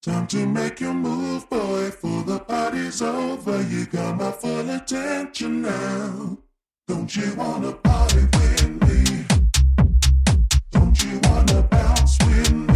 Time to make your move, boy, for the party's over. You got my full attention now. Don't you wanna party with me? Don't you wanna bounce with me?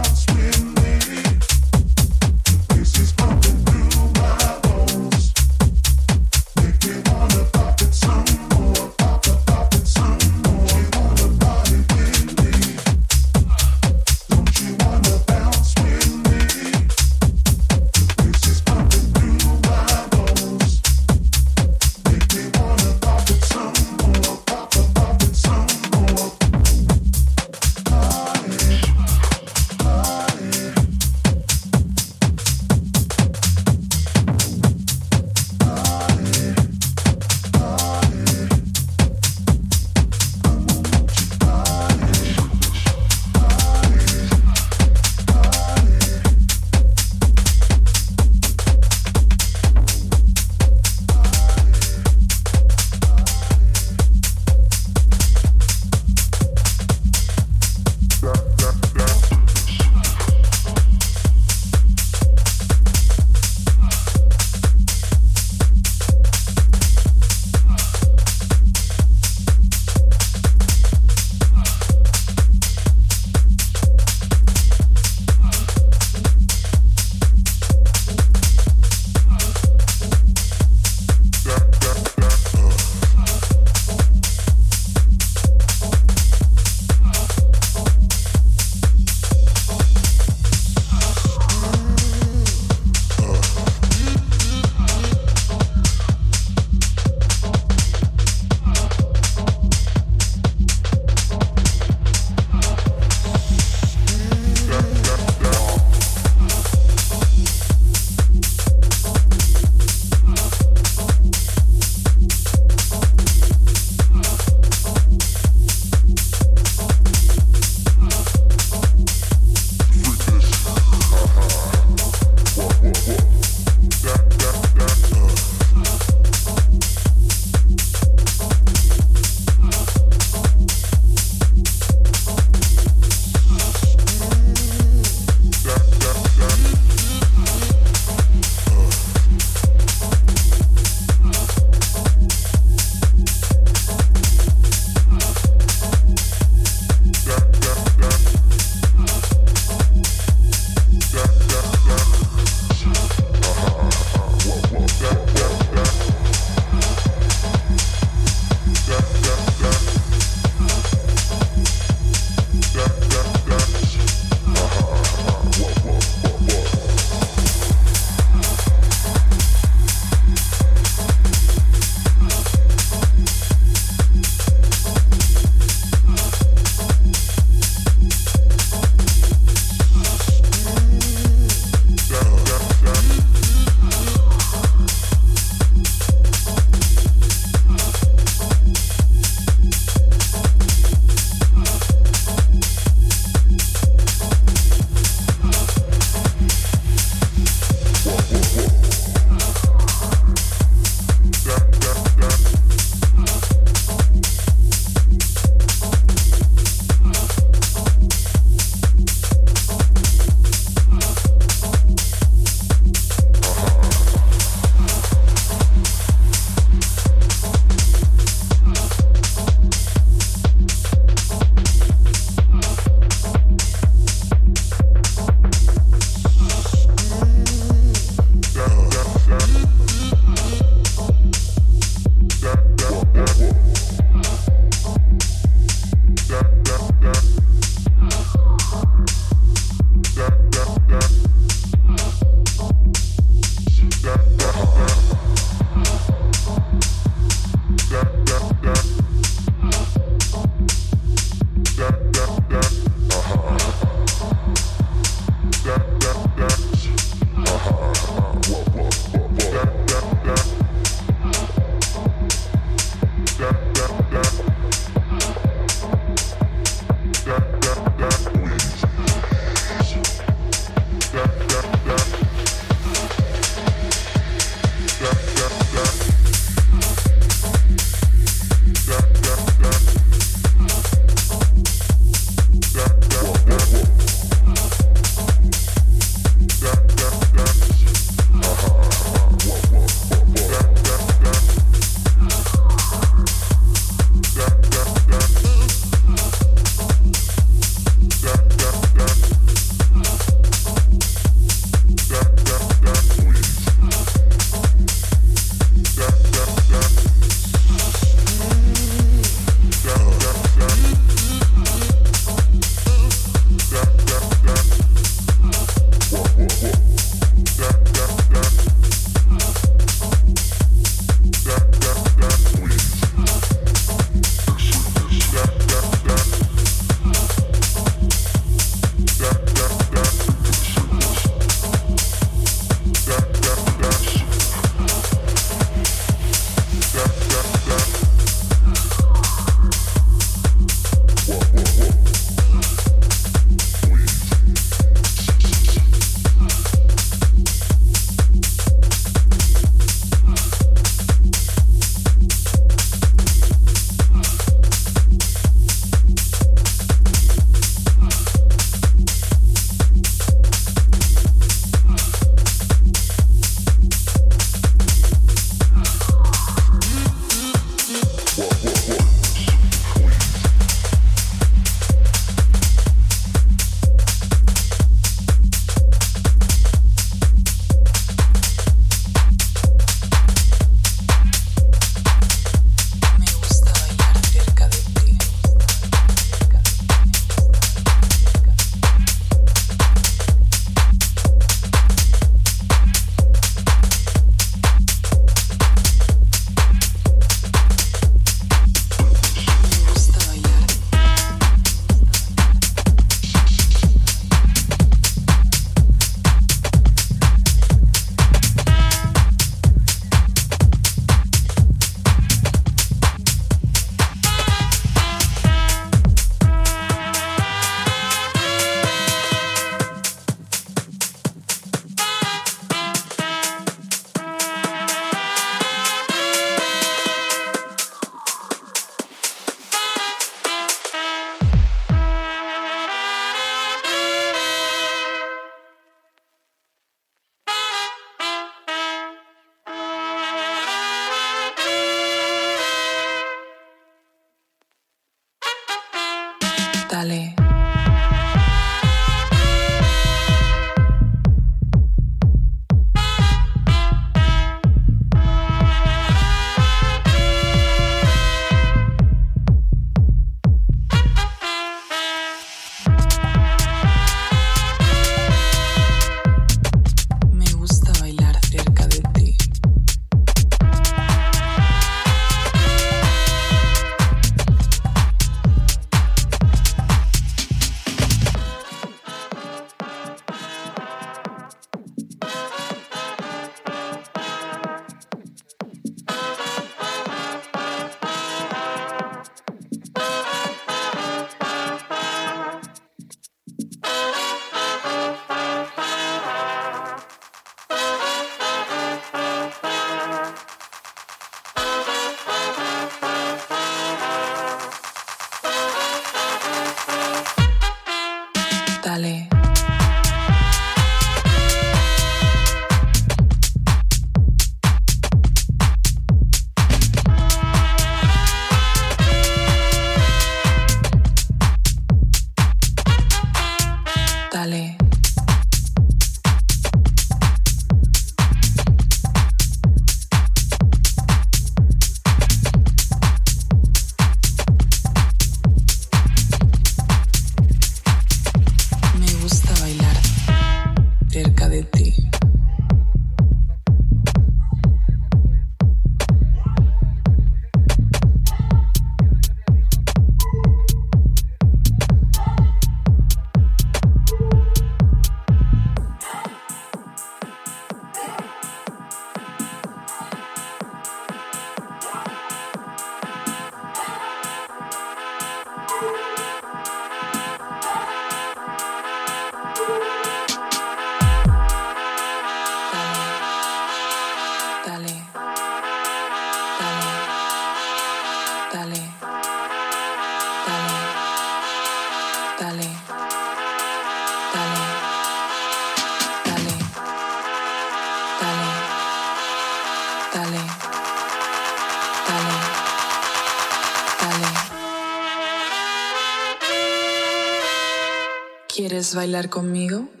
¿Quieres bailar conmigo?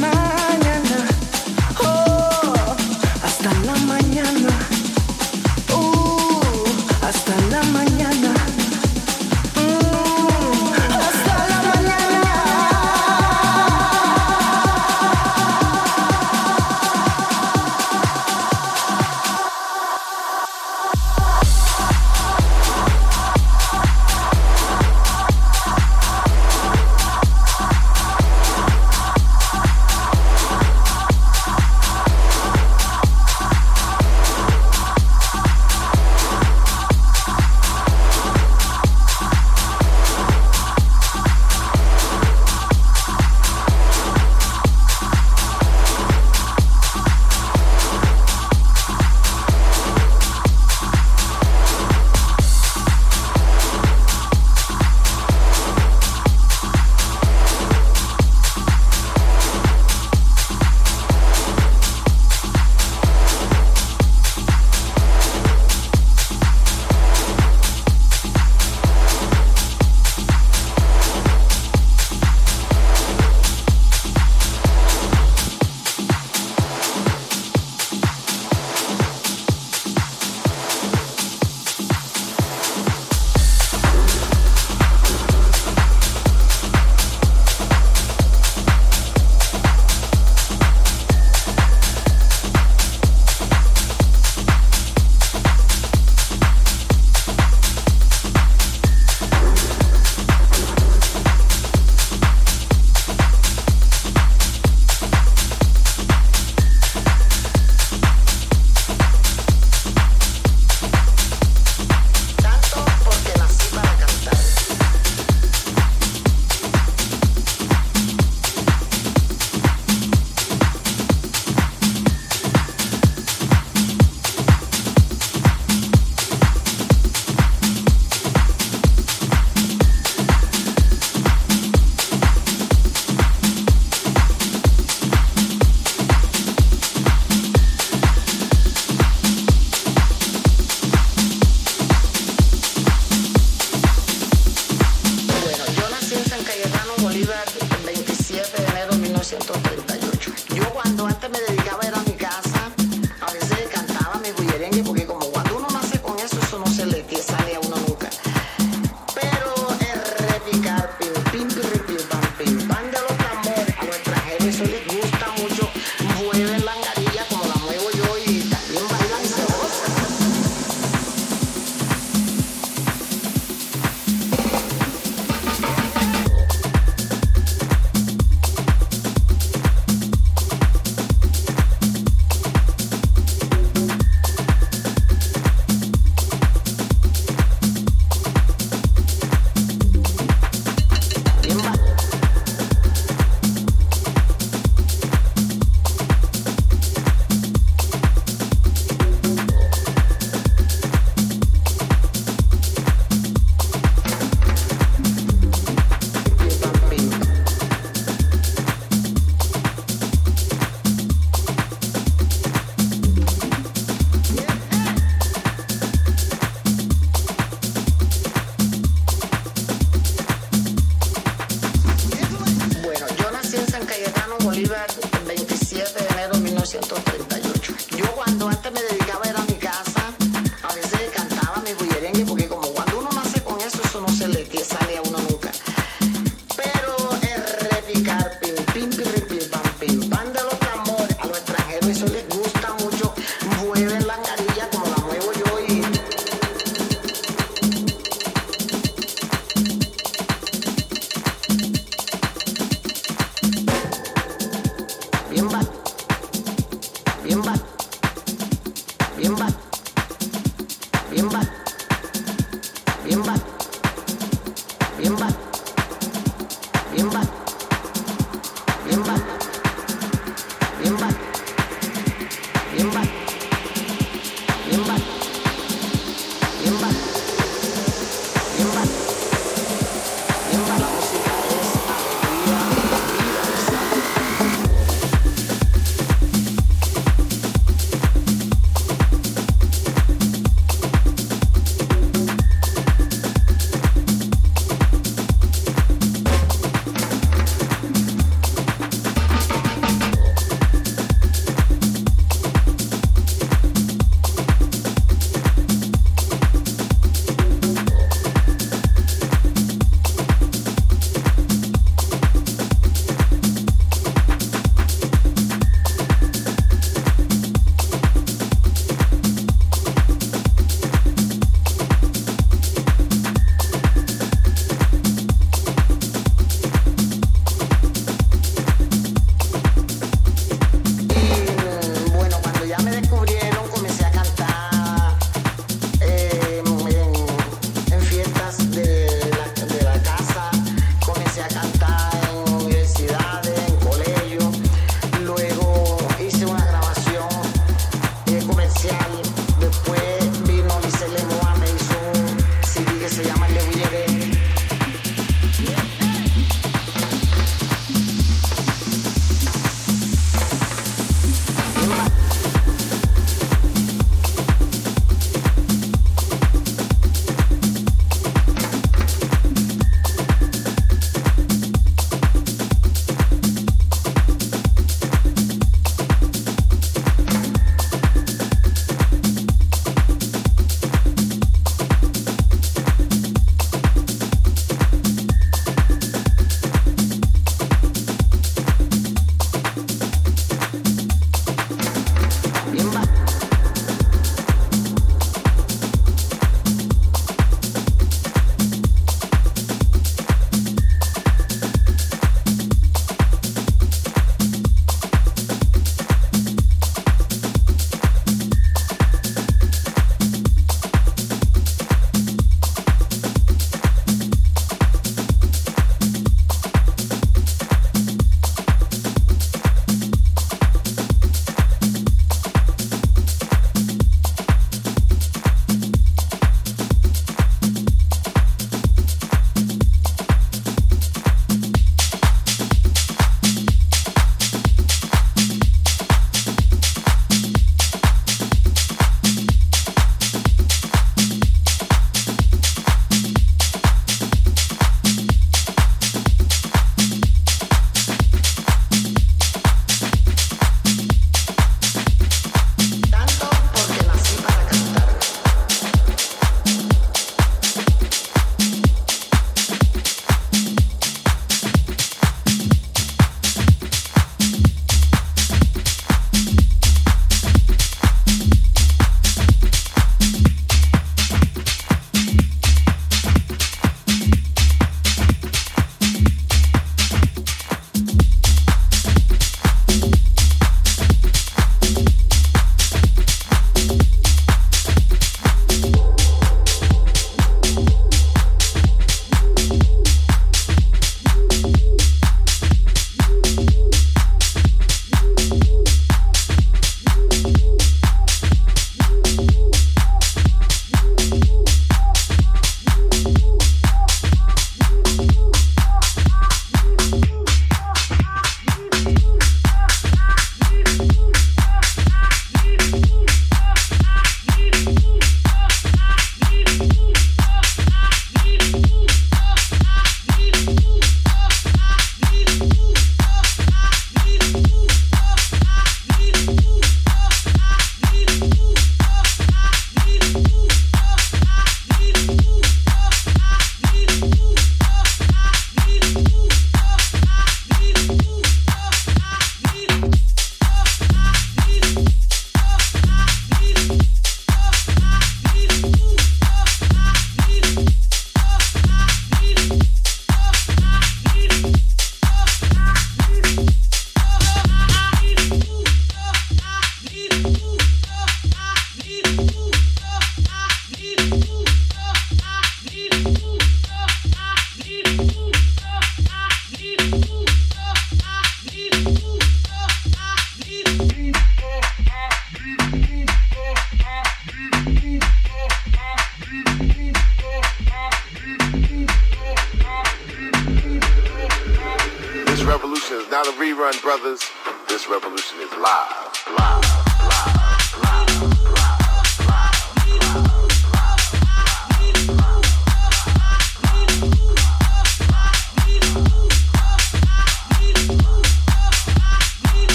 my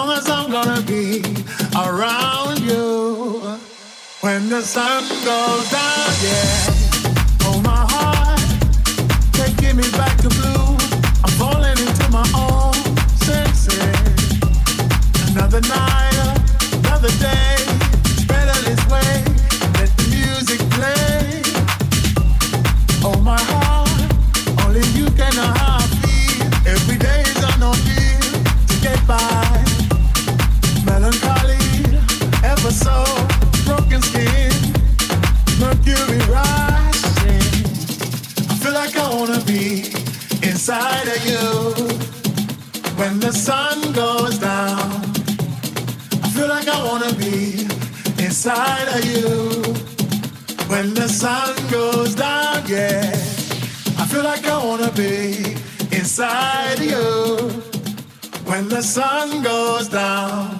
long as I'm gonna be around you when the sun goes down, yeah. Oh my heart, taking me back to blue. I'm falling into my own senses. Another night, another day. When the sun goes down.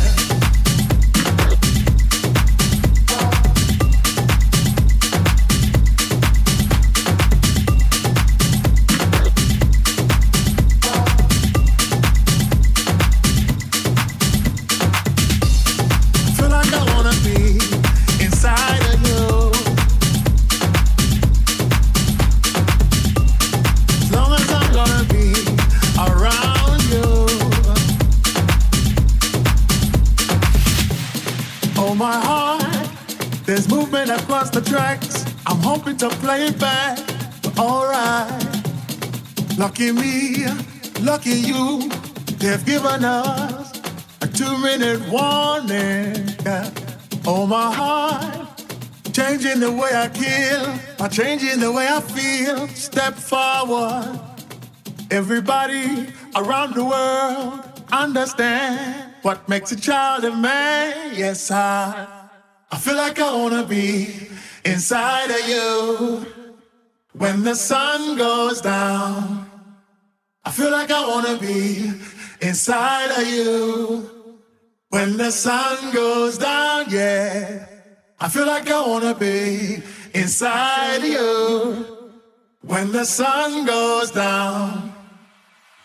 Oh my heart, there's movement across the tracks. I'm hoping to play it back, but alright. Lucky me, lucky you, they've given us a two-minute warning. Yeah. Oh my heart, changing the way I kill, by changing the way I feel. Step forward. Everybody around the world understand what makes a child a man. Yes, I, I feel like I wanna be inside of you when the sun goes down. I feel like I wanna be inside of you when the sun goes down. Yeah, I feel like I wanna be inside of you when the sun goes down.